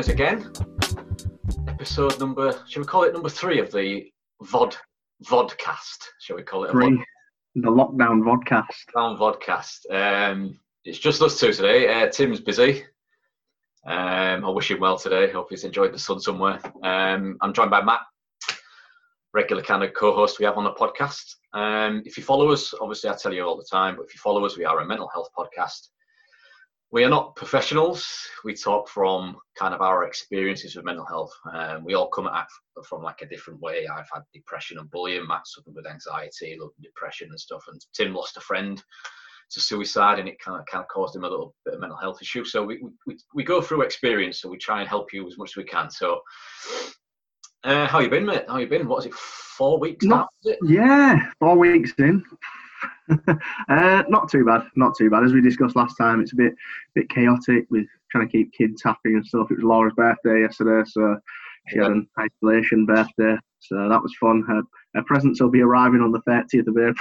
join us again. Episode number, shall we call it number three of the VOD vodcast? Shall we call it a Three. The lockdown vodcast. lockdown vodcast? Um, it's just us two today. Uh, Tim's busy. Um, I wish him well today. Hope he's enjoyed the sun somewhere. Um, I'm joined by Matt, regular kind of co-host we have on the podcast. Um, if you follow us, obviously I tell you all the time, but if you follow us, we are a mental health podcast. We are not professionals. We talk from kind of our experiences with mental health. Um, we all come at it from like a different way. I've had depression and bullying. Matt suffered with anxiety, depression and stuff. And Tim lost a friend to suicide, and it kind of kind of caused him a little bit of mental health issue. So we we, we go through experience, so we try and help you as much as we can. So, uh, how you been, mate? How you been? What is it? Four weeks now? Not- it? Yeah, four weeks in. uh, not too bad, not too bad. As we discussed last time, it's a bit bit chaotic with trying to keep kids happy and stuff. It was Laura's birthday yesterday, so she had an isolation birthday, so that was fun. Her, her presents will be arriving on the 30th of April.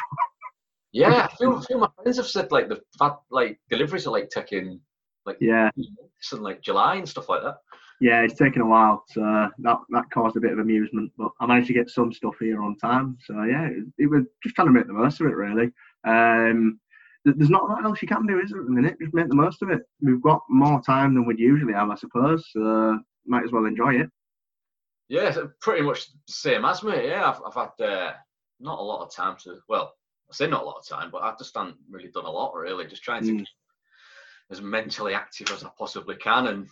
Yeah, a few, a few of my friends have said like the like deliveries are like taking like Yeah, and like July and stuff like that. Yeah, it's taken a while, so that that caused a bit of amusement, but I managed to get some stuff here on time. So yeah, it, it was just trying to make the most of it, really. Um, there's not a lot else you can do, is there, at the minute? Just make the most of it. We've got more time than we'd usually have, I suppose. So might as well enjoy it. Yeah, pretty much the same as me. Yeah, I've, I've had uh, not a lot of time to. Well, I say not a lot of time, but I've just done really done a lot. Really, just trying to Mm. keep as mentally active as I possibly can. And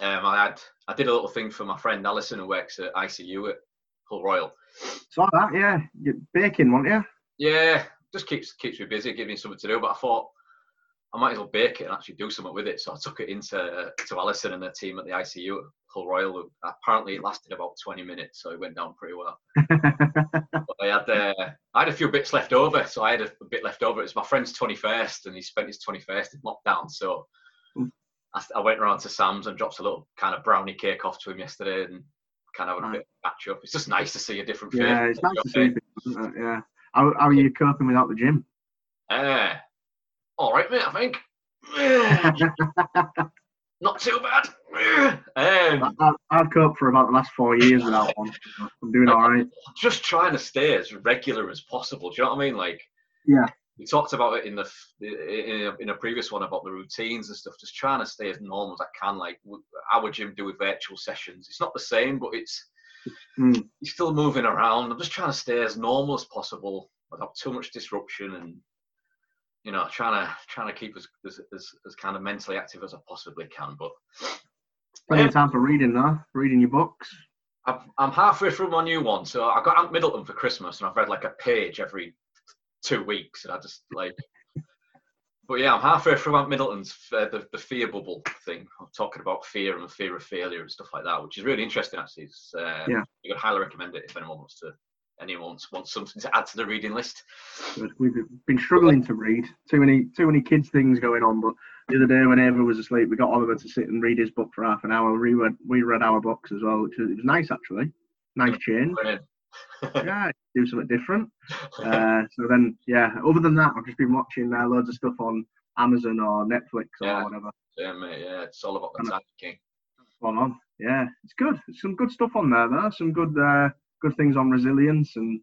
um, I had I did a little thing for my friend Alison who works at ICU at Hull Royal. So that, yeah, you're baking, won't you? Yeah, just keeps keeps me busy, giving me something to do. But I thought I might as well bake it and actually do something with it. So I took it into to Alison and the team at the ICU at Hull Royal. Apparently, it lasted about 20 minutes, so it went down pretty well. But I had uh, I had a few bits left over, so I had a, bit left over. It's my friend's 21st, and he spent his 21st in lockdown. So. I, I went round to Sam's and dropped a little kind of brownie cake off to him yesterday, and kind of had a bit of catch up. It's just nice to see a different face. yeah, it's nice to see it? Yeah. How, how are you coping without the gym? Uh, all right, mate. I think not too bad. Um, I- I've coped for about the last four years without one. I'm doing all right. just trying to stay as regular as possible. Do you know what I mean? Like, Yeah. We talked about it in the in a, in a previous one about the routines and stuff. Just trying to stay as normal as I can. Like our gym do with virtual sessions. It's not the same, but it's Mm. you're still moving around. I'm just trying to stay as normal as possible without too much disruption and. You know, trying to trying to keep as, as as as kind of mentally active as I possibly can, but Plenty of time for reading, though. Reading your books. I'm, I'm halfway through my new one, so I got Ant Middleton for Christmas, and I've read like a page every two weeks, and I just like. But yeah, I'm halfway through Ant Middleton's uh, the the fear bubble thing. I'm talking about fear and the fear of failure and stuff like that, which is really interesting. Actually, it's, uh, Yeah. you would highly recommend it if anyone wants to. Anyone wants, wants something to add to the reading list. We've been struggling to read. Too many, too many kids things going on. But the other day, when Ava was asleep, we got Oliver to sit and read his book for half an hour. We read, we read our books as well, which was, it was nice actually. Nice change. Brilliant. Yeah, do something different. Uh, so then, yeah. Other than that, I've just been watching uh, loads of stuff on Amazon or Netflix or Yeah. whatever. yeah, mate. Yeah, it's all about the Tiger King. On. Yeah, it's good. There's some good stuff on there though. Some good, uh, good things on resilience and.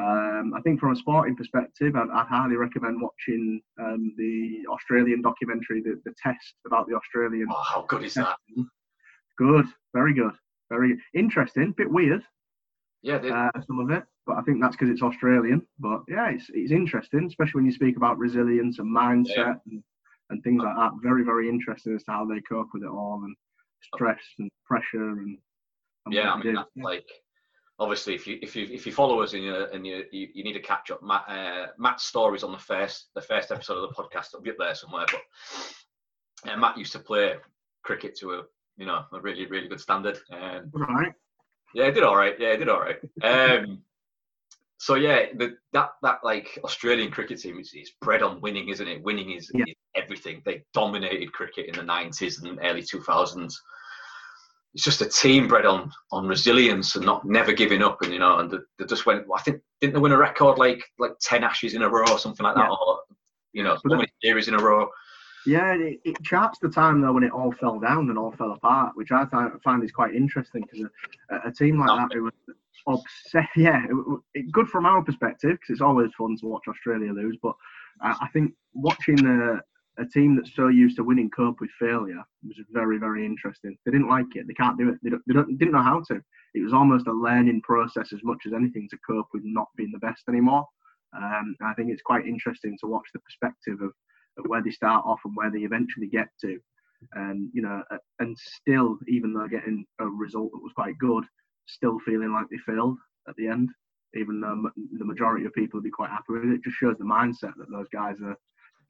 Um, I think from a sporting perspective, I'd, I'd highly recommend watching um, the Australian documentary, the, the test about the Australian. Oh, how good is that? Good, very good, very interesting. Bit weird, Yeah, uh, some of it, but I think that's because it's Australian. But yeah, it's it's interesting, especially when you speak about resilience and mindset Yeah. and, and things like that. Very very interesting as to how they cope with it all and stress and pressure and. and yeah, I mean like obviously if you if you if you follow us and you and you you, you need to catch up Matt uh, Matt's stories on the first the first episode of the podcast will be up there somewhere. But uh, Matt used to play cricket to a you know a really really good standard. Um, Right. Yeah, he did all right. Yeah, he did all right. Um, so yeah, the, that that like Australian cricket team is, is bred on winning, isn't it? Winning is, Yeah. is everything. They dominated cricket in the nineties and early two thousands. It's just a team bred on on resilience and not never giving up. And you know, and they, they just went. I think didn't they win a record like like ten Ashes in a row or something like that, Yeah. or you know, so many series in a row. Yeah, it, it, charts the time though when it all fell down and all fell apart, which I find, find is quite interesting because a, a, team like that, it was obsessed. Yeah, it, it, good from our perspective because it's always fun to watch Australia lose. But I, I think watching a, a team that's so used to winning cope with failure was very, very interesting. They didn't like it. They can't do it. They, don't, they don't, didn't know how to. It was almost a learning process as much as anything to cope with not being the best anymore. Um, I think it's quite interesting to watch the perspective of where they start off and where they eventually get to. And you know, and still, even though getting a result that was quite good, still feeling like they failed at the end. Even though the majority of people would be quite happy with it, it just shows the mindset that those guys are,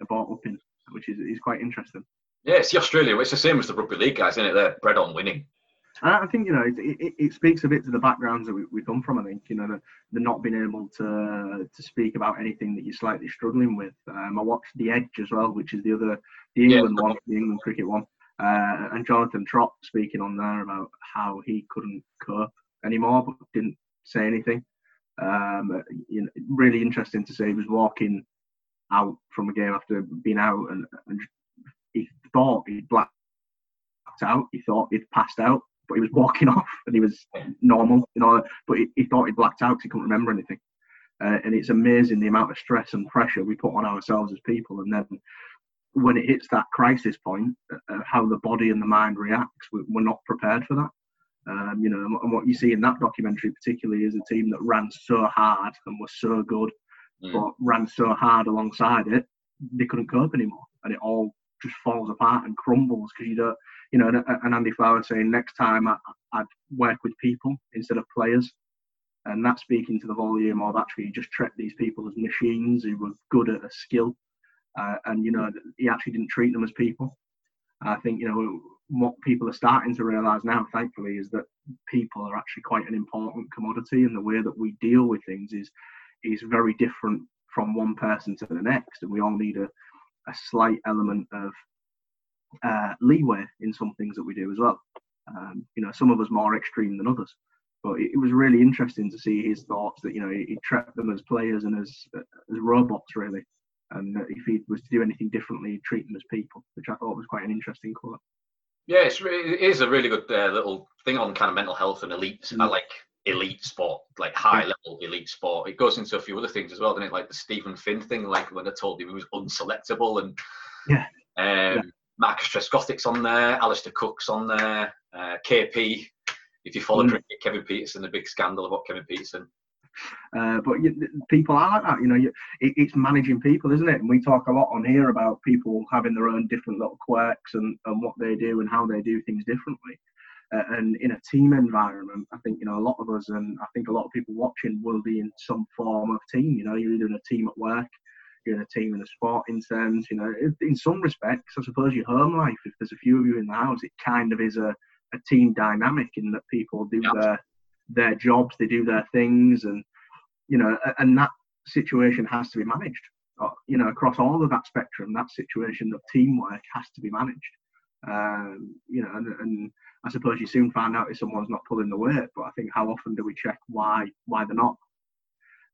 are brought up in, which is, is quite interesting. Yeah, it's the Australia. It's the same as the rugby league guys, isn't it? They're bred on winning. I think you know it, it, it, speaks a bit to the backgrounds that we, we come from. I think you know the, the, not being able to to speak about anything that you're slightly struggling with. Um, I watched The Edge as well, which is the other the England yeah. one, the England cricket one, uh, and Jonathan Trott speaking on there about how he couldn't cope anymore, but didn't say anything. Um, you know, really interesting to see. he was walking out from a game after being out, and, and he thought he'd blacked out. He thought he'd passed out but he was walking off and he was normal, you know. But he, he thought he'd blacked out because he couldn't remember anything. Uh, and it's amazing the amount of stress and pressure we put on ourselves as people. And then when it hits that crisis point, uh, how the body and the mind reacts, we, are not prepared for that. Um, you know, and what you see in that documentary particularly is a team that ran so hard and was so good, mm. but ran so hard alongside it, they couldn't cope anymore, and it all just falls apart and crumbles because you don't, you know. And, Andy Flower saying next time I, would work with people instead of players, and that's speaking to the volume of actually you just treat these people as machines who were good at a skill, uh, and you know he actually didn't treat them as people. I think you know what people are starting to realise now, thankfully, is that people are actually quite an important commodity, and the way that we deal with things is is very different from one person to the next, and we all need a a slight element of uh, leeway in some things that we do as well. Um, you know, some of us more extreme than others. But it, it, was really interesting to see his thoughts that you know he, he treated them as players and as as robots really, and if he was to do anything differently, he'd treat them as people, which I thought was quite an interesting quote. Yeah, it's, it is a really good uh, little thing on kind of mental health and elites. Mm. I like elite sport, like high level elite sport. It goes into a few other things as well, doesn't it? Like the Steven Finn thing, like when I told him he was unselectable, and yeah, um, yeah. Marcus Trescothick's on there, Alastair Cook's on there, uh, KP. If you follow mm. cricket, Kevin Pietersen, the big scandal about Kevin Pietersen. Uh, but you, people are like that, you know. You, it, it's managing people, isn't it? And we talk a lot on here about people having their own different little quirks and, and what they do and how they do things differently uh, and in a team environment, I think you know a lot of us, and I think a lot of people watching will be in some form of team. You know, you're either in a team at work, in a team in a sporting sense. You know, in some respects, I suppose your home life, if there's a few of you in the house, it kind of is a, a team dynamic in that people do yeah. their their jobs, they do their things, and you know, and that situation has to be managed. Uh, you know, across all of that spectrum, that situation of teamwork has to be managed. Um, you know, and, and I suppose you soon find out if someone's not pulling the weight. But I think how often do we check why why they're not?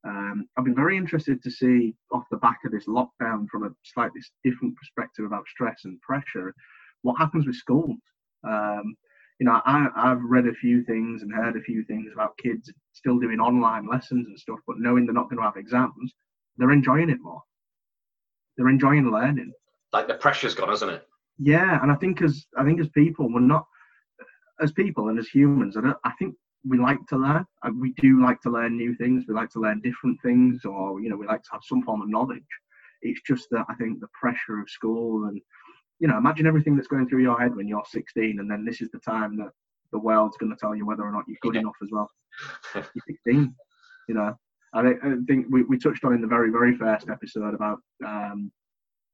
Um, I've been very interested to see off the back of this lockdown from a slightly different perspective about stress and pressure, what happens with schools. Um, you know, I, I've read a few things and heard a few things about kids still doing online lessons and stuff, but knowing they're not going to have exams, they're enjoying it more. They're enjoying learning. Like the pressure's gone, hasn't it? Yeah, and I think as I think as people, we're not as people and as humans, I, don't, I think we like to learn. We do like to learn new things. We like to learn different things, or you know, we like to have some form of knowledge. It's just that I think the pressure of school and you know, imagine everything that's going through your head when you're 16, and then this is the time that the world's going to tell you whether or not you're good yeah. enough as well. you're 16, you know. I think we, we touched on in the very very first episode about um,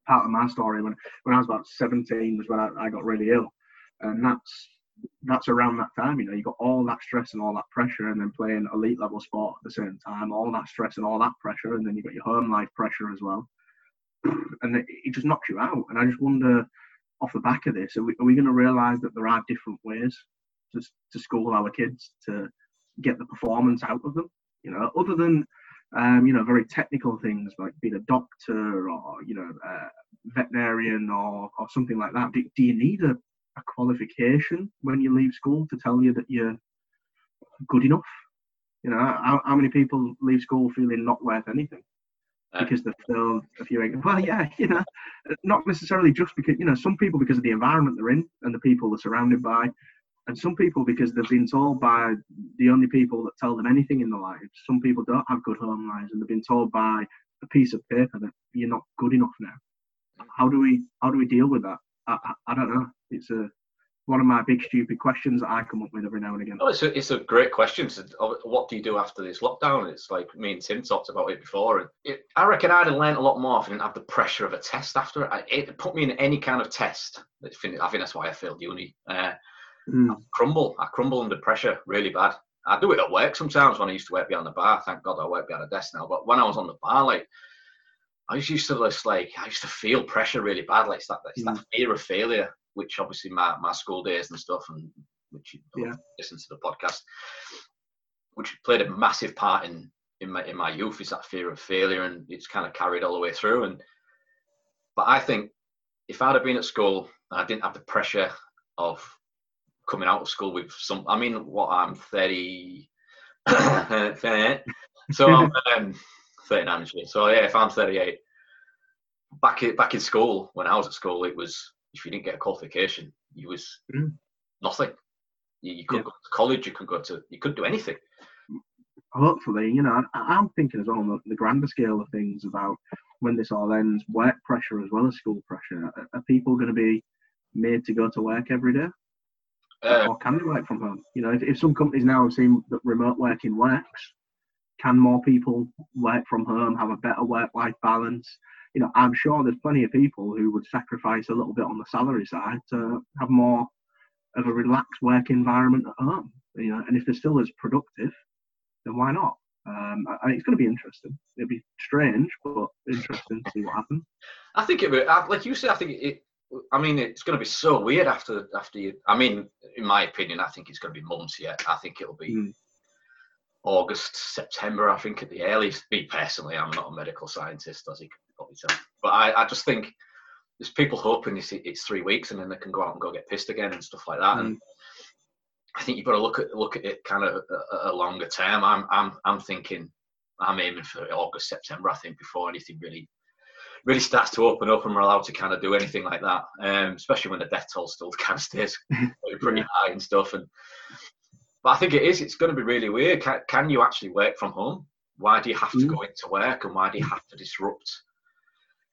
part of my story when when I was about 17 was when I, I got really ill, and that's that's around that time. You know, you got all that stress and all that pressure, and then playing elite level sport at the same time, all that stress and all that pressure, and then you've got your home life pressure as well, and it, just knocks you out. And I just wonder, off the back of this, are we, are we going to realise that there are different ways to to school our kids to get the performance out of them? You know, other than um, you know very technical things like being a doctor or you know uh, veterinarian or, or something like that, do, do you need a, a qualification when you leave school to tell you that you're good enough? You know, how, how many people leave school feeling not worth anything? Uh. because they've failed a few. Well, yeah, you know, not necessarily just because you know some people because of the environment they're in and the people they're surrounded by, and some people because they've been told by the only people that tell them anything in their lives. Some people don't have good home lives, and they've been told by a piece of paper that you're not good enough now. How do we how do we deal with that? I, I, I don't know. It's a one of my big stupid questions that I come up with every now and again. Oh, it's a, it's a great question. So, what do you do after this lockdown? It's like me and Tim talked about it before, and it, I reckon I'd have learned a lot more if I didn't have the pressure of a test after it. It put me in any kind of test. I think that's why I failed uni. Uh, mm. I crumble. I crumble under pressure really bad. I do it at work sometimes when I used to work behind the bar. Thank God I work behind a desk now. But when I was on the bar, like I used to just like I used to feel pressure really bad, like it's that, it's mm. that fear of failure which obviously my, my school days and stuff, and which you yeah. listen to the podcast, which played a massive part in in my in my youth is that fear of failure, and it's kind of carried all the way through. And but I think if I'd have been at school and I didn't have the pressure of coming out of school with some, I mean, what I'm thirty. so I'm um, 39 actually. So yeah, if I'm 38, back in, back in school when I was at school, it was if you didn't get a qualification, you was mm. nothing. You, you couldn't yeah. go to college. You couldn't go to. You couldn't do anything. Hopefully, you know, I, am thinking as well on the, the, grander scale of things about when this all ends, work pressure as well as school pressure. Are, are people going to be made to go to work every day? Uh, or can they work from home? You know, if, if some companies now have seen that remote working works, can more people work from home, have a better work-life balance? you know, I'm sure there's plenty of people who would sacrifice a little bit on the salary side to have more of a relaxed work environment at home. You know, and if they're still as productive, then why not? Um, I, it's going to be interesting. It'll be strange, but interesting to see what happens. I think it would, like you said, I think it. I mean, it's going to be so weird after after you. I mean, in my opinion, I think it's going to be months yet. I think it'll be. Mm. August, September, I think at the earliest. Me personally, I'm not a medical scientist, as you can probably tell. but I, I just think there's people hoping it's, it's three weeks and then they can go out and go get pissed again and stuff like that. Mm. And I think you've got to look at look at it kind of a, a, longer term. I'm I'm I'm thinking I'm aiming for August September. I think before anything really really starts to open up and we're allowed to kind of do anything like that. Um, especially when the death toll still kind of stays pretty high and stuff. And but I think it is. It's going to be really weird. Can, can you actually work from home? Why do you have to mm. go into work and why do you have to disrupt?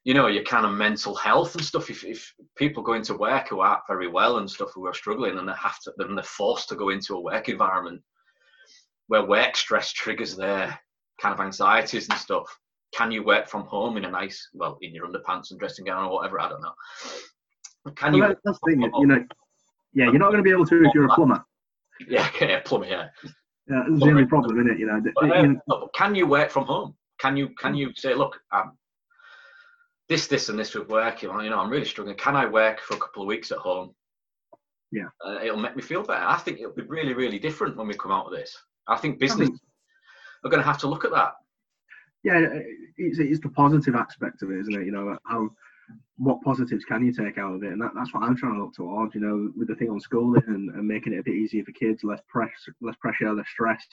you know your kind of mental health and stuff if, if people go into work who aren't very well and stuff who are struggling and they have to then they're forced to go into a work environment where work stress triggers their kind of anxieties and stuff can you work from home in a nice well in your underpants and dressing gown or whatever i don't know can well, you that's the thing you know yeah you're not going to be able to if you're a plumber yeah yeah plumber yeah yeah that's the only problem isn't it you know, but, um, can you work from home can you can you say look i'm this, this, and this would work. You know, I'm really struggling. Can I work for a couple of weeks at home? Yeah, uh, it'll make me feel better. I think it'll be really, really different when we come out of this. I think business I mean, are going to have to look at that. Yeah, it's, it's the positive aspect of it, isn't it? You know, how what positives can you take out of it? And that, that's what I'm trying to look towards, you know, with the thing on schooling and, and making it a bit easier for kids, less press, less pressure, less stress,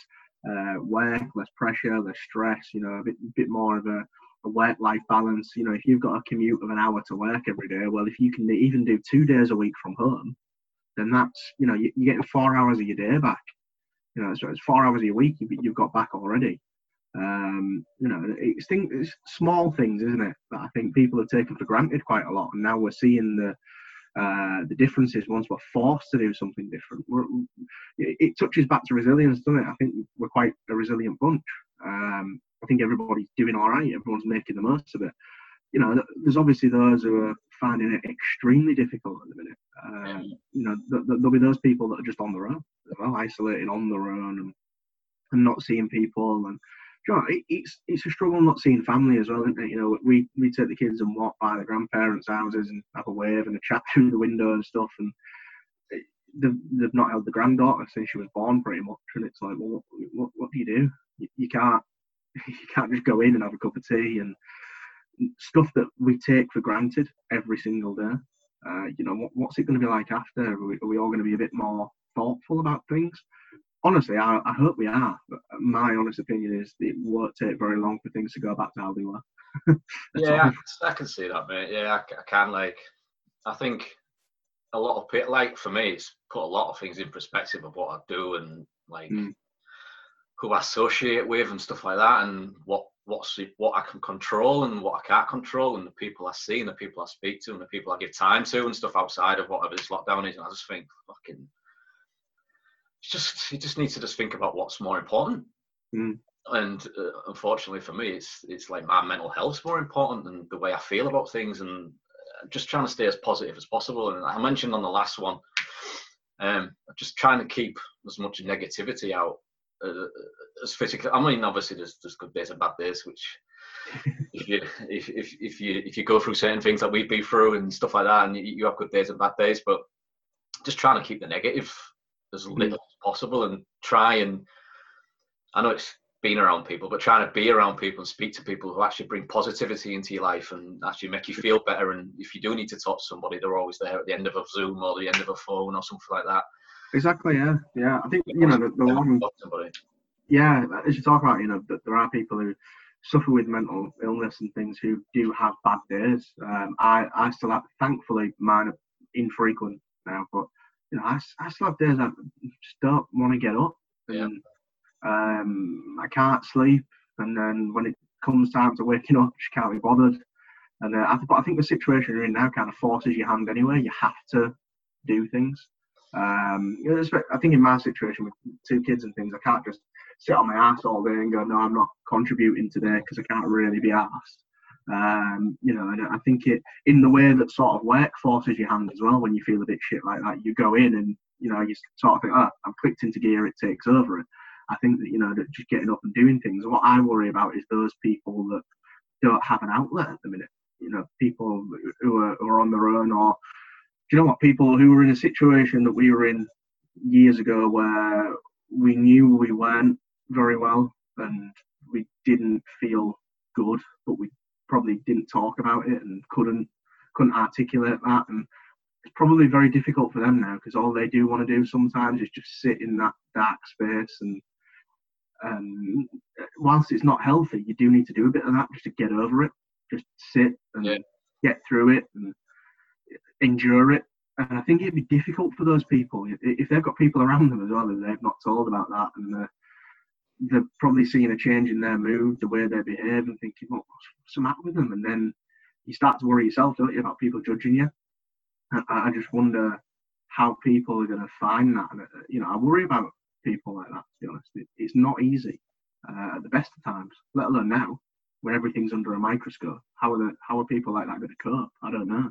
uh, work, less pressure, less stress, you know, a bit, bit more of a, a work life balance. You know, if you've got a commute of an hour to work every day, well, if you can even do two days a week from home, then that's, you know, you're getting four hours of your day back. You know, so it's four hours of your week you've got back already. Um, you know, it's, things, it's small things, isn't it, that I think people have taken for granted quite a lot. And now we're seeing the, uh, the differences once we're forced to do something different. We're, it touches back to resilience, doesn't it? I think we're quite a resilient bunch. Um, I think everybody's doing all right. Everyone's making the most of it. You know, there's obviously those who are finding it extremely difficult at the minute. Um, you know, th- th- there'll be those people that are just on their own, well, isolating on their own and, and not seeing people. And you know, it, it's it's a struggle not seeing family as well, isn't it? You know, we we take the kids and walk by the grandparents' houses and have a wave and a chat through the window and stuff, and they've, they've not held the granddaughter since she was born, pretty much. And it's like, well, what, what, what do you do? You, you can't you can't just go in and have a cup of tea and stuff that we take for granted every single day. Uh, you know, what, what's it going to be like after? Are we, are we all going to be a bit more thoughtful about things? Honestly, I, I hope we are. But my honest opinion is it won't take very long for things to go back to how they were. yeah, I, I, can see that, mate. Yeah, I, I can. Like, I think a lot of like for me, it's put a lot of things in perspective of what I do and like mm. who I associate with and stuff like that, and what what's what I can control and what I can't control, and the people I see and the people I speak to and the people I give time to and stuff outside of whatever this lockdown is. And I just think, fucking, just you just need to just think about what's more important. Mm. And uh, unfortunately for me, it's it's like my mental health's more important than the way I feel about things, and uh, just trying to stay as positive as possible. And I mentioned on the last one, um, just trying to keep as much negativity out uh, as physically. I mean, obviously, there's there's good days and bad days, which if you if, if if you if you go through certain things that we've been through and stuff like that, and you, you have good days and bad days, but just trying to keep the negative as little as possible and try and I know it's being around people, but trying to be around people and speak to people who actually bring positivity into your life and actually make you feel better. And if you do need to talk to somebody, they're always there at the end of a Zoom or the end of a phone or something like that. Exactly. Yeah. Yeah. I think you know the, the long. Yeah, as you talk about, you know, that there are people who suffer with mental illness and things who do have bad days. Um, I I still have, thankfully, mine are infrequent now, but you know, I, I still have days I just don't want to get up. And, yeah. um, I can't sleep, and then when it comes time to waking up, just can't be bothered. And uh, I, but I think the situation you're in now kind of forces your hand anyway. You have to do things. Um, you know, I think in my situation with two kids and things, I can't just sit on my ass all day and go, no, I'm not contributing today because I can't really be asked. Um, you know, and I think it in the way that sort of work forces your hand as well. When you feel a bit shit like that, you go in and you know you sort of think, oh, I'm clicked into gear, it takes over. It. I think that you know that just getting up and doing things. What I worry about is those people that don't have an outlet at the minute. You know, people who are, who are on their own or do you know what? People who were in a situation that we were in years ago where we knew we weren't very well and we didn't feel good, but we probably didn't talk about it and couldn't couldn't articulate that and it's probably very difficult for them now because all they do want to do sometimes is just sit in that dark space and um, whilst it's not healthy you do need to do a bit of that just to get over it just sit and yeah. get through it and endure it. And I think it'd be difficult for those people if they've got people around them as well and they've not told about that and they're, they're probably seeing a change in their mood, the way they behave, and thinking, well, what's the matter with them? And then you start to worry yourself, don't you, about people judging you. I, I just wonder how people are going to find that. And, uh, you know, I worry about people like that, to be honest. It, it's not easy uh, at the best of times, let alone now, when everything's under a microscope. How are, the, how are people like that going to cope? I don't know.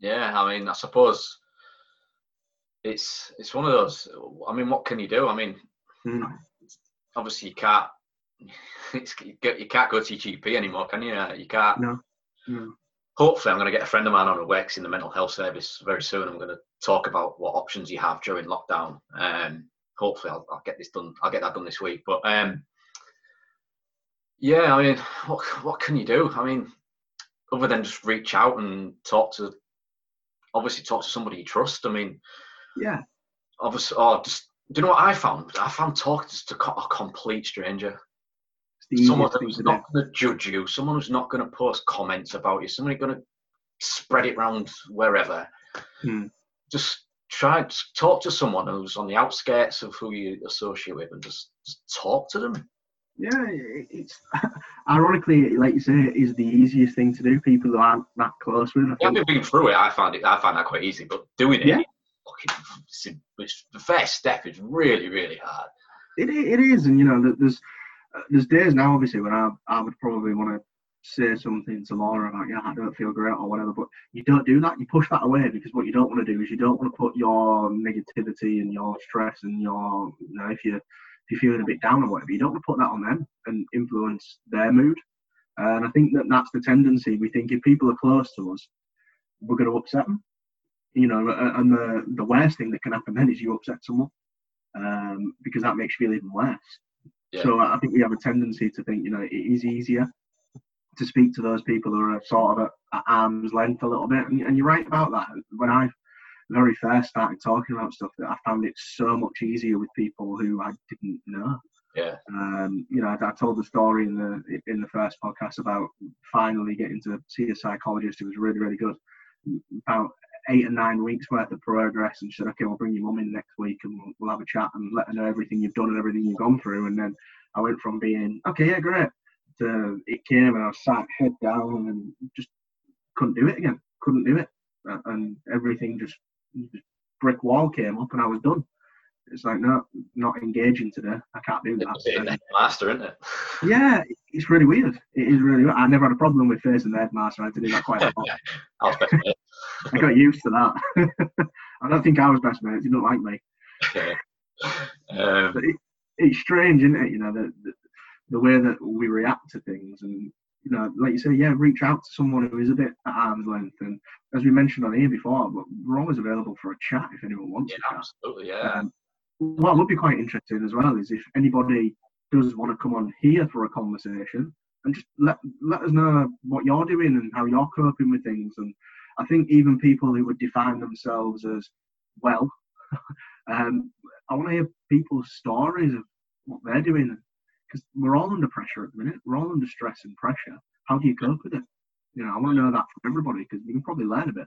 Yeah, I mean, I suppose it's it's one of those. I mean, what can you do? I mean, mm. Obviously you can't. you can't go to your GP anymore, can you? You can't. No. no. Hopefully, I'm going to get a friend of mine on who works in the mental health service very soon. I'm going to talk about what options you have during lockdown. Um, hopefully, I'll, I'll, get this done. I'll get that done this week. But um, yeah, I mean, what what can you do? I mean, other than just reach out and talk to obviously talk to somebody you trust. I mean, yeah, obviously, or just do you know what I found? I found talking to a complete stranger. Someone who's not going to judge you, someone who's not going to post comments about you, somebody going to spread it around wherever. Hmm. Just try to talk to someone who's on the outskirts of who you associate with and just, just talk to them. Yeah, it's ironically, like you say, it is the easiest thing to do. People who aren't that close with. Yeah, I've been through it. I find it. I find that quite easy, but doing it, yeah. It's, the first step is really, really hard. It it is, and you know, there's uh, there's days now, obviously, when I I would probably want to say something to Laura about, yeah, I don't feel great or whatever, but you don't do that. You push that away because what you don't want to do is you don't want to put your negativity and your stress and your, you know, if you if you're feeling a bit down or whatever, you don't want to put that on them and influence their mood. And I think that that's the tendency. We think if people are close to us, we're going to upset them. You know, and the, the worst thing that can happen then is you upset someone um, because that makes you feel even worse. Yeah. So I think we have a tendency to think, you know, it is easier to speak to those people who are sort of at, at arm's length a little bit. And, and, you're right about that. When I very first started talking about stuff, that I found it so much easier with people who I didn't know. Yeah. Um, you know, I, I, told the story in the in the first podcast about finally getting to see a psychologist who was really really good. About eight or nine weeks worth of progress, and she said, "Okay, we'll bring your mum in next week, and we'll, we'll have a chat and let her know everything you've done and everything you've gone through." And then I went from being okay, yeah, great, to it came and I was sat head down and just couldn't do it again. Couldn't do it, and everything just, just brick wall came up, and I was done it's like no, not engaging today. I can't do that. Master, isn't it? yeah, it's really weird. It is really. Weird. I never had a problem with facing the headmaster. I had to do that quite a lot. I got used to that. I don't think I was best mate. He didn't like me. Um, it, it's strange, isn't it? You know, the, the, the way that we react to things, and you know, like you say, yeah, reach out to someone who is a bit at arm's length. And as we mentioned on here before, we're always available for a chat if anyone wants. To. Yeah, absolutely, yeah. Um, what would be quite interesting as well is if anybody does want to come on here for a conversation and just let let us know what you're doing and how you're coping with things. And I think even people who would define themselves as well, um, I want to hear people's stories of what they're doing because we're all under pressure at the minute. We're all under stress and pressure. How do you cope with it? You know, I want to know that from everybody because you can probably learn a bit.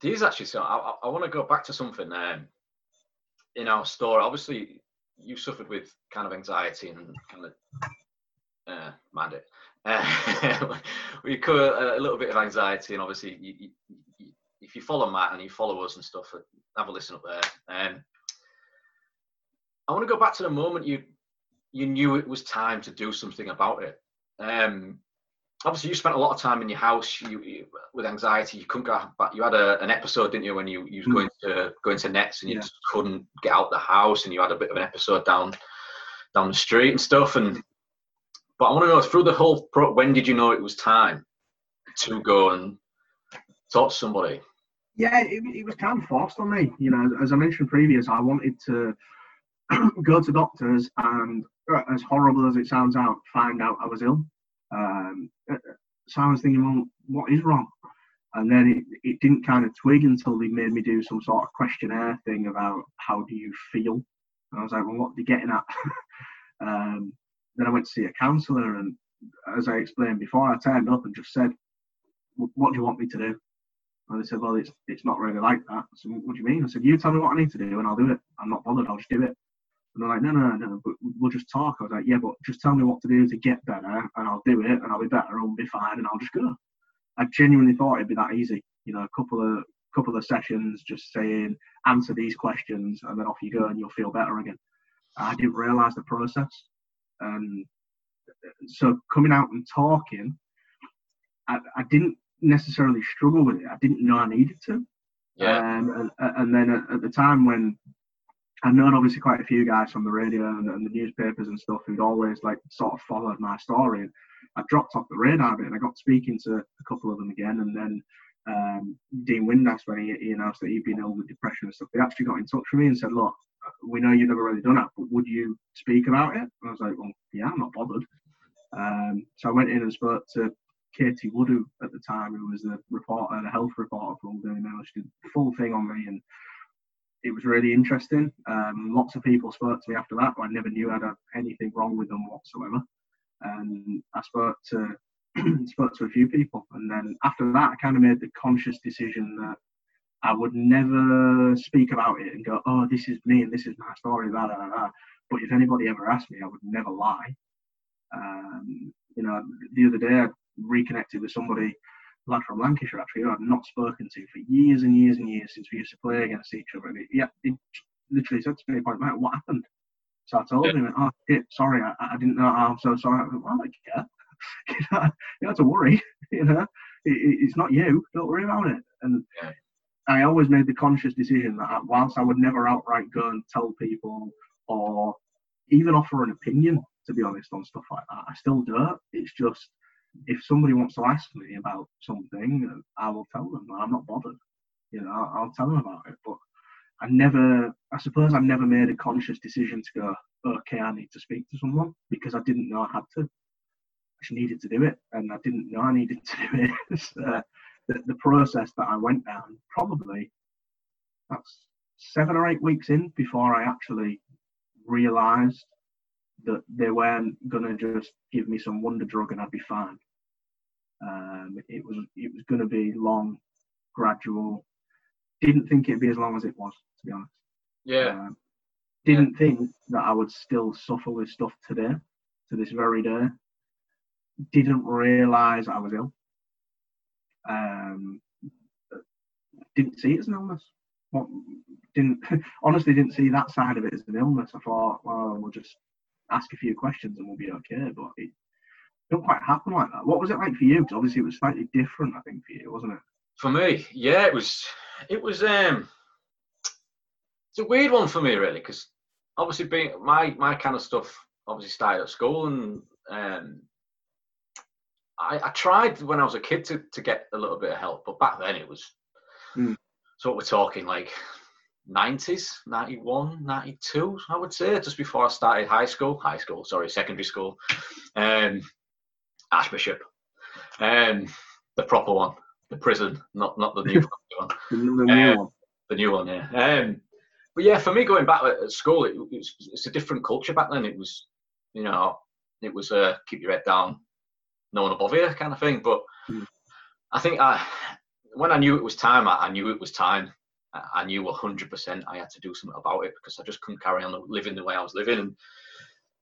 These actually, so I, I want to go back to something um, in our story, obviously you suffered with kind of anxiety and kind of uh, mind it. Uh, we cover a little bit of anxiety, and obviously, you, you, if you follow Matt and you follow us and stuff, uh, have a listen up there. Um, I want to go back to the moment you you knew it was time to do something about it. Um, obviously you spent a lot of time in your house you, you, with anxiety. You couldn't go back. You had a, an episode, didn't you, when you, you was mm. going to going to nets and you yeah. just couldn't get out the house, and you had a bit of an episode down down the street and stuff. And but I want to know through the whole pro, when did you know it was time to go and talk to somebody? Yeah, it, it was kind of forced on me. You know, as I mentioned previous, I wanted to go to doctors and, uh, as horrible as it sounds out, find out I was ill. Um, so I was thinking, well, what is wrong? And then it, it didn't kind of twig until they made me do some sort of questionnaire thing about how do you feel. And I was like, well, what are they getting at? um, then I went to see a counsellor, and as I explained before, I turned up and just said, "What do you want me to do?" And they said, "Well, it's it's not really like that." So what do you mean? I said, "You tell me what I need to do, and I'll do it. I'm not bothered. I'll just do it." And they're like, no, no, no, but we'll just talk. I was like, yeah, but just tell me what to do to get better, and I'll do it, and I'll be better, and I'll be fine, and I'll just go. I genuinely thought it'd be that easy. You know, a couple of couple of sessions, just saying, answer these questions, and then off you go, and you'll feel better again. I didn't realise the process, and so coming out and talking, I, I didn't necessarily struggle with it. I didn't know I needed to. Yeah. Um, and, and then at, at the time when I've known obviously quite a few guys from the radio and, and, the newspapers and stuff who'd always like sort of followed my story. And I dropped off the radar a bit, and I got speaking to a couple of them again. And then um, Dean Windass, when he, he, announced that he'd been ill with depression and stuff, he actually got in touch with me and said, "Look, we know you've never really done it, but would you speak about it?" And I was like, "Well, yeah, I'm not bothered." Um, so I went in and spoke to Katie Woodou at the time, who was the reporter, the health reporter for Daily Mail. She did the full thing on me and it was really interesting. Um, lots of people spoke to me after that, but I never knew I had anything wrong with them whatsoever. And I spoke to spoke to a few people, and then after that, I kind of made the conscious decision that I would never speak about it and go, "Oh, this is me and this is my story." Blah, blah, blah. But if anybody ever asked me, I would never lie. Um, you know, the other day I reconnected with somebody lad from Lancashire actually who I've not spoken to for years and years and years since we used to play against each other. And yeah, he literally said to me, "Point, Matt, what happened?" So I told yeah. him, "Oh, shit, sorry, I, I didn't know. I'm so sorry." I went, well, I you, know, you don't have to worry. you know, it, it, it's not you. Don't worry about it. And yeah. I always made the conscious decision that whilst I would never outright go and tell people or even offer an opinion, to be honest, on stuff like that, I still do it. It's just if somebody wants to ask me about something, I will tell them. I'm not bothered. You know, I'll, tell them about it. But I never, I suppose, I've never made a conscious decision to go. Okay, I need to speak to someone because I didn't know I had to. I just needed to do it, and I didn't know I needed to do it. uh, the, the process that I went down, probably that's seven or eight weeks in before I actually realised that they weren't gonna just give me some wonder drug and I'd be fine. Um, it was it was going to be long, gradual. Didn't think it'd be as long as it was, to be honest. Yeah. Um, didn't yeah. think that I would still suffer with stuff today, to this very day. Didn't realise I was ill. Um, didn't see it as an illness. What, didn't honestly didn't see that side of it as an illness. I thought, well, we'll just ask a few questions and we'll be okay. But it didn't quite happen like that. What was it like for you? Because obviously it was slightly different, I think, for you, wasn't it? For me, yeah, it was. It was. um It's a weird one for me, really, because obviously being my my kind of stuff obviously started at school and um I, I tried when I was a kid to, to get a little bit of help, but back then it was mm. so what we're talking like 90s 91 92 i would say just before i started high school high school sorry secondary school um Archbishop. Um, the proper one, the prison, not not the new one. the new um, one. The new one, yeah. Um, but yeah, for me, going back at school, it, it was, it's a different culture back then. It was, you know, it was uh, keep your head down, no one above you kind of thing. But mm. I think I, when I knew it was time, I, I knew it was time. I, I knew 100% I had to do something about it because I just couldn't carry on living the way I was living. And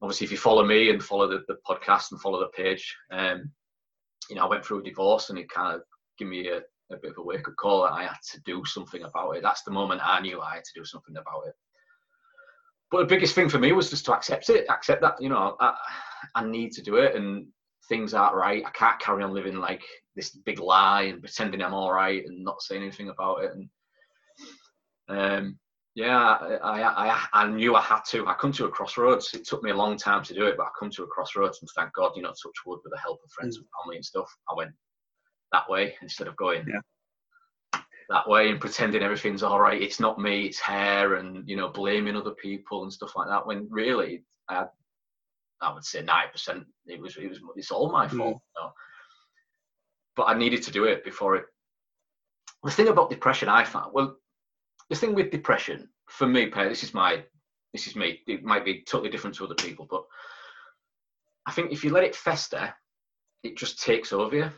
obviously if you follow me and follow the, the podcast and follow the page, um, you know, I went through a divorce and it kind of gave me a, a bit of a wake up call that I had to do something about it. That's the moment I knew I had to do something about it. But the biggest thing for me was just to accept it, accept that, you know, I, I need to do it and things aren't right. I can't carry on living like this big lie and pretending I'm all right and not saying anything about it. And um, yeah, I, I, I knew I had to. I come to a crossroads. It took me a long time to do it, but I come to a crossroads, and thank God, you know, touch wood with the help of friends mm. and family and stuff. I went that way instead of going yeah. that way and pretending everything's all right. It's not me, it's her, and you know, blaming other people and stuff like that. When really, I, had, I would say ninety percent, it was, it was, it's all my mm. fault. You know? But I needed to do it before it. The thing about depression, I found, well, the thing with depression, for me, this is my, this is me. It might be totally different to other people, but I think if you let it fester, it just takes over you.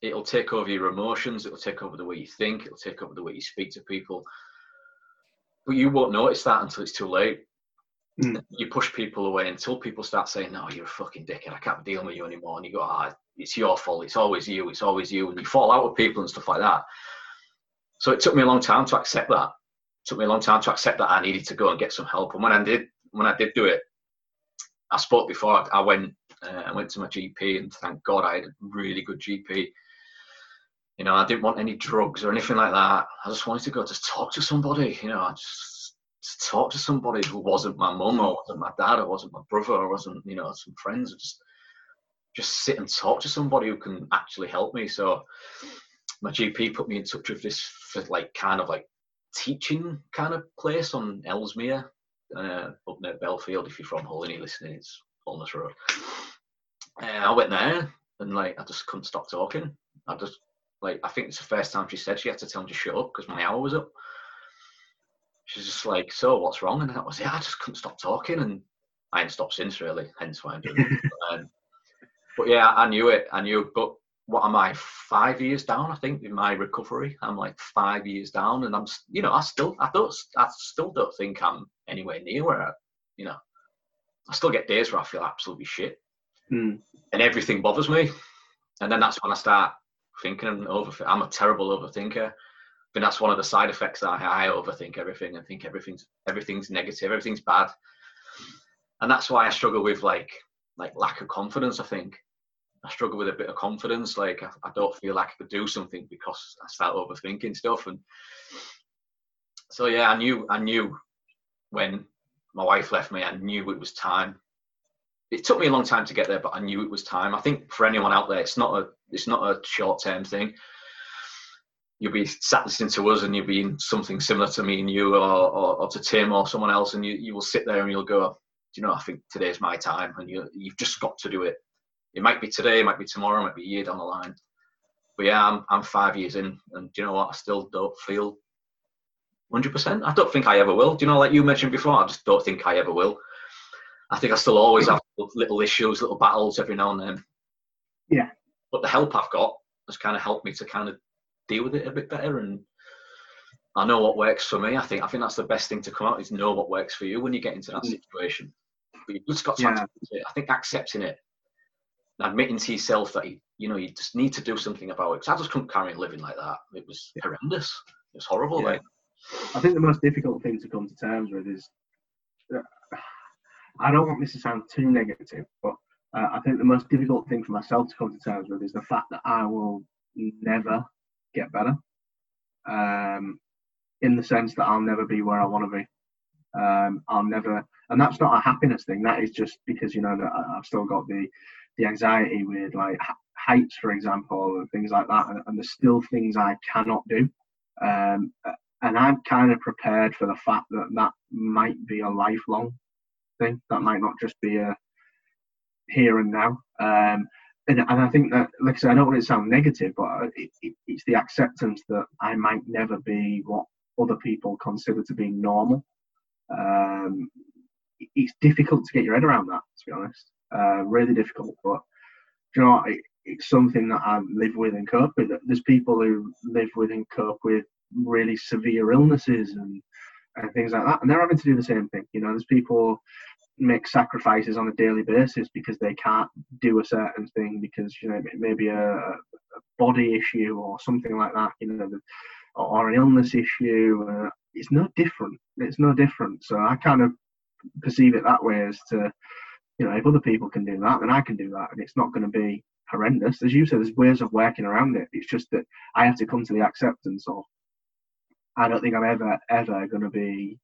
It'll take over your emotions. It'll take over the way you think. It'll take over the way you speak to people. But you won't notice that until it's too late. Mm. You push people away until people start saying, "No, you're a fucking dickhead. I can't deal with you anymore." And you go, "Ah, it's your fault. It's always you. It's always you." And you fall out with people and stuff like that. So it took me a long time to accept that. It took me a long time to accept that I needed to go and get some help. And when I did, when I did do it, I spoke before. I went, uh, I went to my GP, and thank God I had a really good GP. You know, I didn't want any drugs or anything like that. I just wanted to go to talk to somebody. You know, I just, just talk to somebody who wasn't my mum or wasn't my dad or wasn't my brother or wasn't you know some friends. Just just sit and talk to somebody who can actually help me. So my GP put me in touch with this like kind of like teaching kind of place on Ellesmere, uh, up near Belfield. If you're from Hull you're listening, it's this road. Uh, I went there and like I just couldn't stop talking. I just like I think it's the first time she said she had to tell me to shut up because my hour was up. She's just like, so what's wrong? And that was it. I just couldn't stop talking, and I ain't stopped since really. Hence why I'm doing it. Um, but yeah, I knew it. I knew, but what am I five years down? I think in my recovery, I'm like five years down, and I'm you know I still I don't I still don't think I'm anywhere near where I, you know I still get days where I feel absolutely shit, mm. and everything bothers me, and then that's when I start thinking and over. I'm a terrible overthinker. But that's one of the side effects I, I overthink everything and think everything's everything's negative, everything's bad, and that's why I struggle with like like lack of confidence. I think I struggle with a bit of confidence. Like I, I, don't feel like I could do something because I start overthinking stuff. And so yeah, I knew I knew when my wife left me, I knew it was time. It took me a long time to get there, but I knew it was time. I think for anyone out there, it's not a it's not a short term thing. You'll be sat listening to us, and you'll be in something similar to me and you, or, or, or to Tim or someone else, and you, you will sit there and you'll go, "Do you know? I think today's my time," and you you've just got to do it It might be today, it might be tomorrow, it might be a year down the line. But yeah, I'm, I'm five years in, and do you know what? I still don't feel 100%. I don't think I ever will. Do you know, like you mentioned before, I just don't think I ever will. I think I still always have little issues, little battles every now and then. Yeah. But the help I've got has kind of helped me to kind of deal with it a bit better and I know what works for me. I think I think that's the best thing to come out is know what works for you when you get into that mm. situation. But you've just got to yeah. it. I think accepting it, admitting to yourself that you, you know you just need to do something about it. Because I just couldn't carry on living like that. It was yeah. horrendous. It was horrible. Yeah. Like. I think the most difficult thing to come to terms with is. Uh, I don't want this to sound too negative, but uh, I think the most difficult thing for myself to come to terms with is the fact that I will never get better. Um, in the sense that I'll never be where I want to be. Um, I'll never, and that's not a happiness thing. That is just because you know that I've still got the the anxiety with like heights, for example, and things like that. And, and there's still things I cannot do. Um, and I'm kind of prepared for the fact that that might be a lifelong thing. That might not just be a here and now. Um, and, and I think that, like I said, I don't want it to sound negative, but it, it, it's the acceptance that I might never be what other people consider to be normal. Um, it's difficult to get your head around that, to be honest. Uh, really difficult, but you know, it, it's something that I live with and cope with. There's people who live with and cope with really severe illnesses and and things like that, and they're having to do the same thing. You know, there's people make sacrifices on a daily basis because they can't do a certain thing because you know maybe a, a body issue or something like that. You know, or an illness issue. Uh, it's no different. It's no different. So I kind of perceive it that way as to, you know, if other people can do that, then I can do that, and it's not going to be horrendous. As you said, there's ways of working around it. It's just that I have to come to the acceptance of. I don't think I'm ever ever going to be,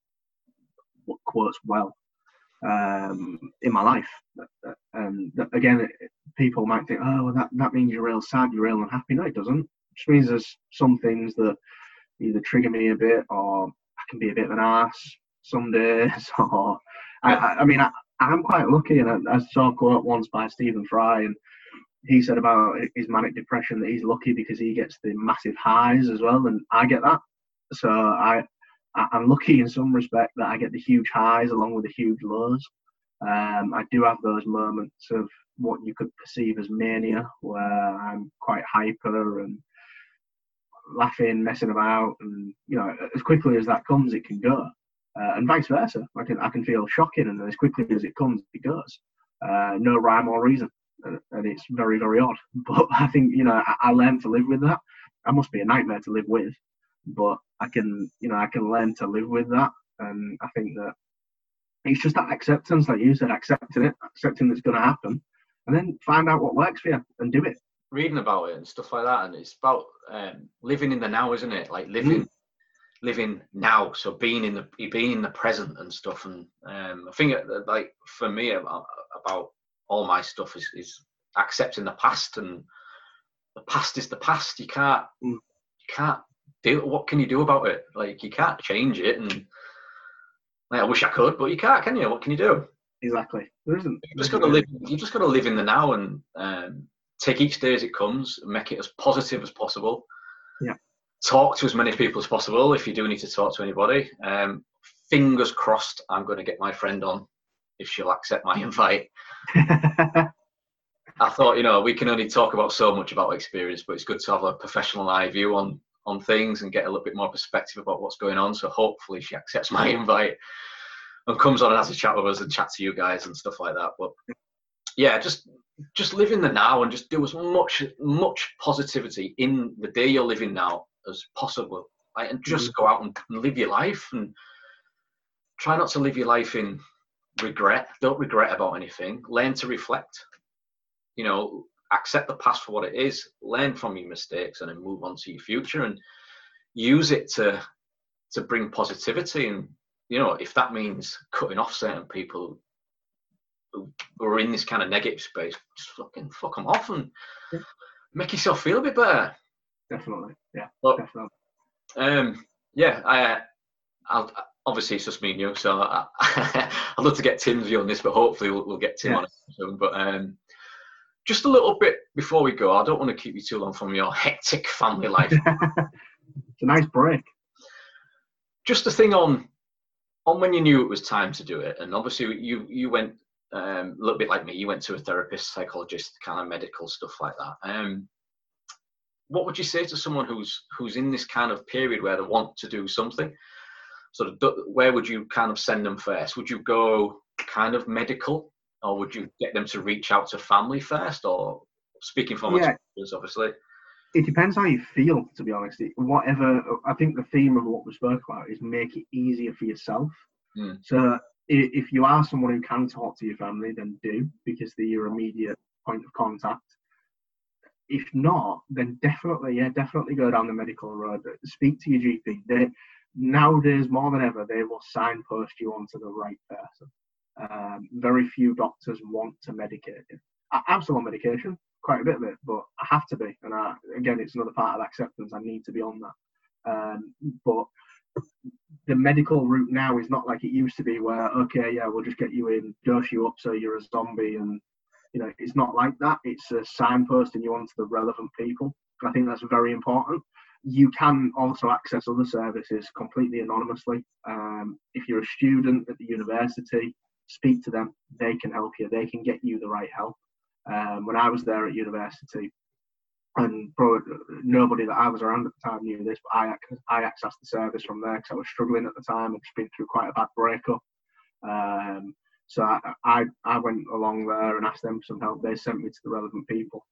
what quotes well, um, in my life. And again, people might think, oh, that that means you're real sad, you're real unhappy. No, it doesn't. It just means there's some things that either trigger me a bit or I can be a bit of an ass some days. Or I, I mean, I, I'm quite lucky, and I, I saw a quote once by Stephen Fry, and he said about his manic depression that he's lucky because he gets the massive highs as well, and I get that. So I, I'm lucky in some respect that I get the huge highs along with the huge lows. Um, I do have those moments of what you could perceive as mania, where I'm quite hyper and laughing, messing about, and you know, as quickly as that comes, it can go, uh, and vice versa. I can I can feel shocking, and as quickly as it comes, it goes. Uh, no rhyme or reason, and, and, it's very very odd. But I think you know I, I learned to live with that. That must be a nightmare to live with, but I can you know I can learn to live with that, and I think that it's just that acceptance, like you said, accepting it, accepting it's going to happen, and then find out what works for you and do it reading about it and stuff like that, and it's about um, living in the now, isn't it? Like living, mm. living now. So being in the being in the present and stuff. And um, I think like for me about, about all my stuff is, is accepting the past, and the past is the past. You can't mm. you can't do what can you do about it? Like you can't change it, and like, I wish I could, but you can't, can you? What can you do? Exactly. There isn't. You just got to live. You just got to live in the now and um, take each day as it comes, make it as positive as possible. Yeah. Talk to as many people as possible if you do need to talk to anybody. Um, fingers crossed, I'm going to get my friend on if she'll accept my invite. I thought, you know, we can only talk about so much about experience, but it's good to have a professional eye view on on things and get a little bit more perspective about what's going on. So hopefully she accepts my invite and comes on and has a chat with us and chat to you guys and stuff like that. But yeah, just just live in the now and just do as much much positivity in the day you're living now as possible right? and just mm-hmm. go out and live your life and try not to live your life in regret don't regret about anything learn to reflect you know accept the past for what it is learn from your mistakes and then move on to your future and use it to to bring positivity and you know if that means cutting off certain people who are in this kind of negative space, just fucking fuck them off and yeah. make yourself feel a bit better. Definitely, yeah, but, definitely. Um, yeah, I, I'll, obviously it's just me and you, so I, would love to get Tim's view on this, but hopefully we'll, we'll get Tim yeah. on it soon. But um, just a little bit before we go. I don't want to keep you too long from your hectic family life. it's a nice break. Just a thing on on when you knew it was time to do it, and obviously you you went um, a little bit like me. You went to a therapist, psychologist, kind of medical stuff like that. Um, what would you say to someone who's who's in this kind of period where they want to do something? Sort of, where would you kind of send them first? Would you go kind of medical, or would you get them to reach out to family first? Or speaking from yeah. experience, obviously. It depends how you feel, to be honest. Whatever, I think the theme of what we spoke about is make it easier for yourself. Mm. So if you are someone who can talk to your family, then do because they're your immediate point of contact. If not, then definitely, yeah, definitely go down the medical road. Speak to your GP. They nowadays more than ever they will signpost you onto the right person. Um, very few doctors want to medicate. I, am still on medication, quite a bit of it, but I have to be. And I, again, it's another part of acceptance. I need to be on that. Um, but the medical route now is not like it used to be, where okay, yeah, we'll just get you in, dose you up so you're a zombie, and you know, it's not like that. It's a signposting you onto the relevant people. I think that's very important. You can also access other services completely anonymously. Um, if you're a student at the university, speak to them. They can help you. They can get you the right help. Um, when I was there at university, and probably nobody that I was around at the time knew this, but I, I accessed the service from there because I was struggling at the time and just been through quite a bad breakup. Um, so I, I, I, went along there and asked them for some help. They sent me to the relevant people.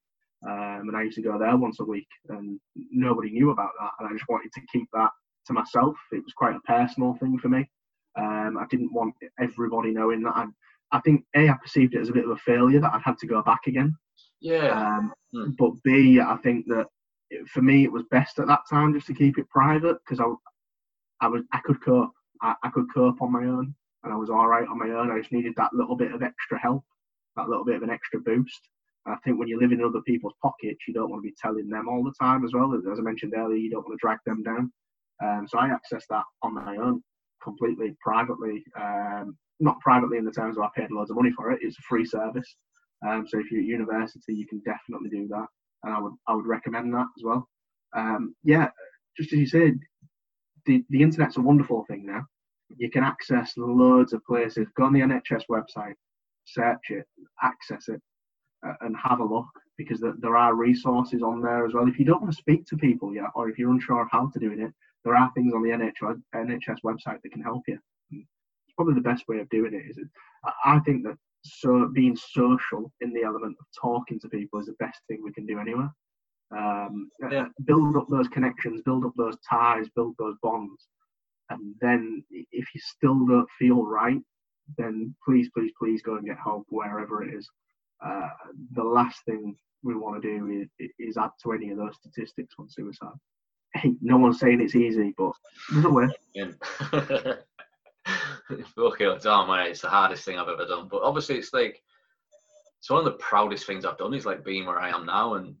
Um, and I used to go there once a week, and nobody knew about that. And I just wanted to keep that to myself. It was quite a personal thing for me. Um, I didn't want everybody knowing that. I, I think A, I perceived it as a bit of a failure that I'd had to go back again. Yeah. Um, hmm. But B, I think that it, for me it was best at that time just to keep it private because I, I was I could cope. I, I could cope on my own, and I was all right on my own. I just needed that little bit of extra help, that little bit of an extra boost. I think when you live in other people's pockets, you don't want to be telling them all the time as well. As I mentioned earlier, you don't want to drag them down. Um, so I accessed that on my own, completely privately. Um, not privately in the terms of I paid loads of money for it. It's a free service. Um, so if you're at university, you can definitely do that, and I would I would recommend that as well. Um, yeah, just as you said, the the internet's a wonderful thing now. You can access loads of places. Go on the NHS website, search it, access it, uh, and have a look because there, there are resources on there as well. If you don't want to speak to people yet, or if you're unsure of how to do it, there are things on the NHS, NHS website that can help you. It's probably the best way of doing it. Is it? I think that so being social in the element of talking to people is the best thing we can do anywhere. Um, yeah. Build up those connections, build up those ties, build those bonds, and then if you still don't feel right, then please, please, please go and get help wherever it is. Uh, the last thing we want to do is, is, add to any of those statistics on suicide. No one's saying it's easy, but there's a way. okay, oh man, it's the hardest thing I've ever done. But obviously, it's like it's one of the proudest things I've done is like being where I am now and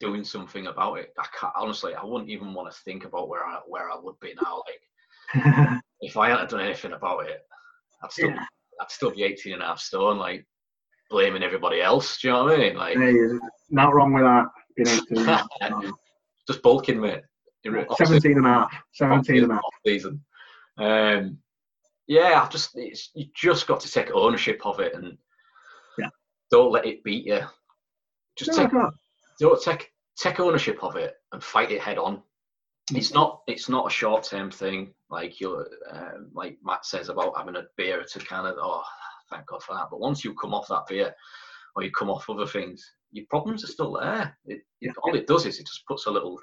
doing something about it. I can't, honestly, I wouldn't even want to think about where I where I would be now. Like, if I hadn't done anything about it, I'd still yeah. I'd still be 18 and a half stone, like blaming everybody else. Do you know what I mean? Like, hey, not wrong with that. Being 18, just bulking, mate. 17 and a half. 17 and a half. Season. Um, yeah, just you just got to take ownership of it and yeah. don't let it beat you. Just no, take don't take take ownership of it and fight it head on. It's not it's not a short term thing like you um, like Matt says about having a beer to kind of oh thank God for that. But once you come off that beer or you come off other things, your problems are still there. It, yeah. All it does is it just puts a little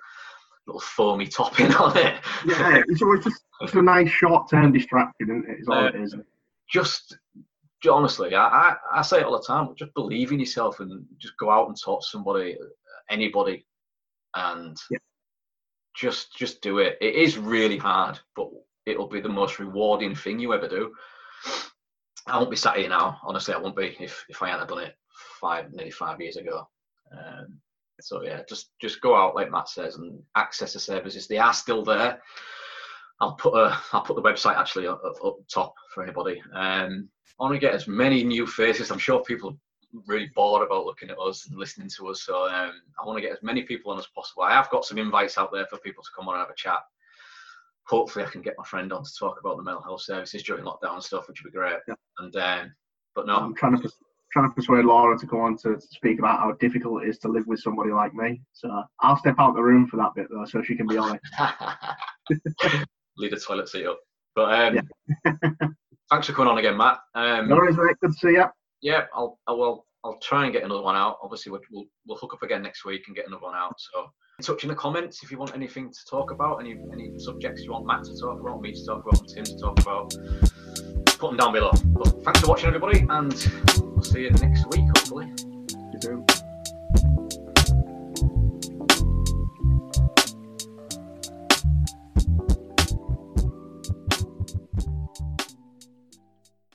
little foamy topping on it. Yeah, it's always just it's a nice short-term distraction, isn't it? Is all uh, it is. Just honestly, I, I, I, say it all the time. Just believe in yourself and just go out and talk to somebody, anybody, and yeah. just just do it. It is really hard, but it'll be the most rewarding thing you ever do. I won't be sat here now. Honestly, I won't be if if I hadn't done it five nearly five years ago. Um, so yeah, just just go out like Matt says and access the services. They are still there. I'll put a I'll put the website actually up, up top for anybody. Um, I want to get as many new faces. I'm sure people really bored about looking at us and listening to us. So um, I want to get as many people on as possible. I have got some invites out there for people to come on and have a chat. Hopefully, I can get my friend on to talk about the mental health services during lockdown and stuff, which would be great. Yeah. And um, but no, I'm trying to trying to persuade Laura to come on to speak about how difficult it is to live with somebody like me. So I'll step out the room for that bit though, so she can be honest. leave the toilet seat up. But um, Yeah. thanks for coming on again, Matt. Um, No worries, mate. Good to see you. yeah, I'll I will I'll try and get another one out. Obviously, we'll, we'll hook up again next week and get another one out. So touch in the comments if you want anything to talk about, any any subjects you want Matt to talk about, me to talk about, Tim to talk about. Put them down below. But thanks for watching, everybody, and we'll see you next week, hopefully. You.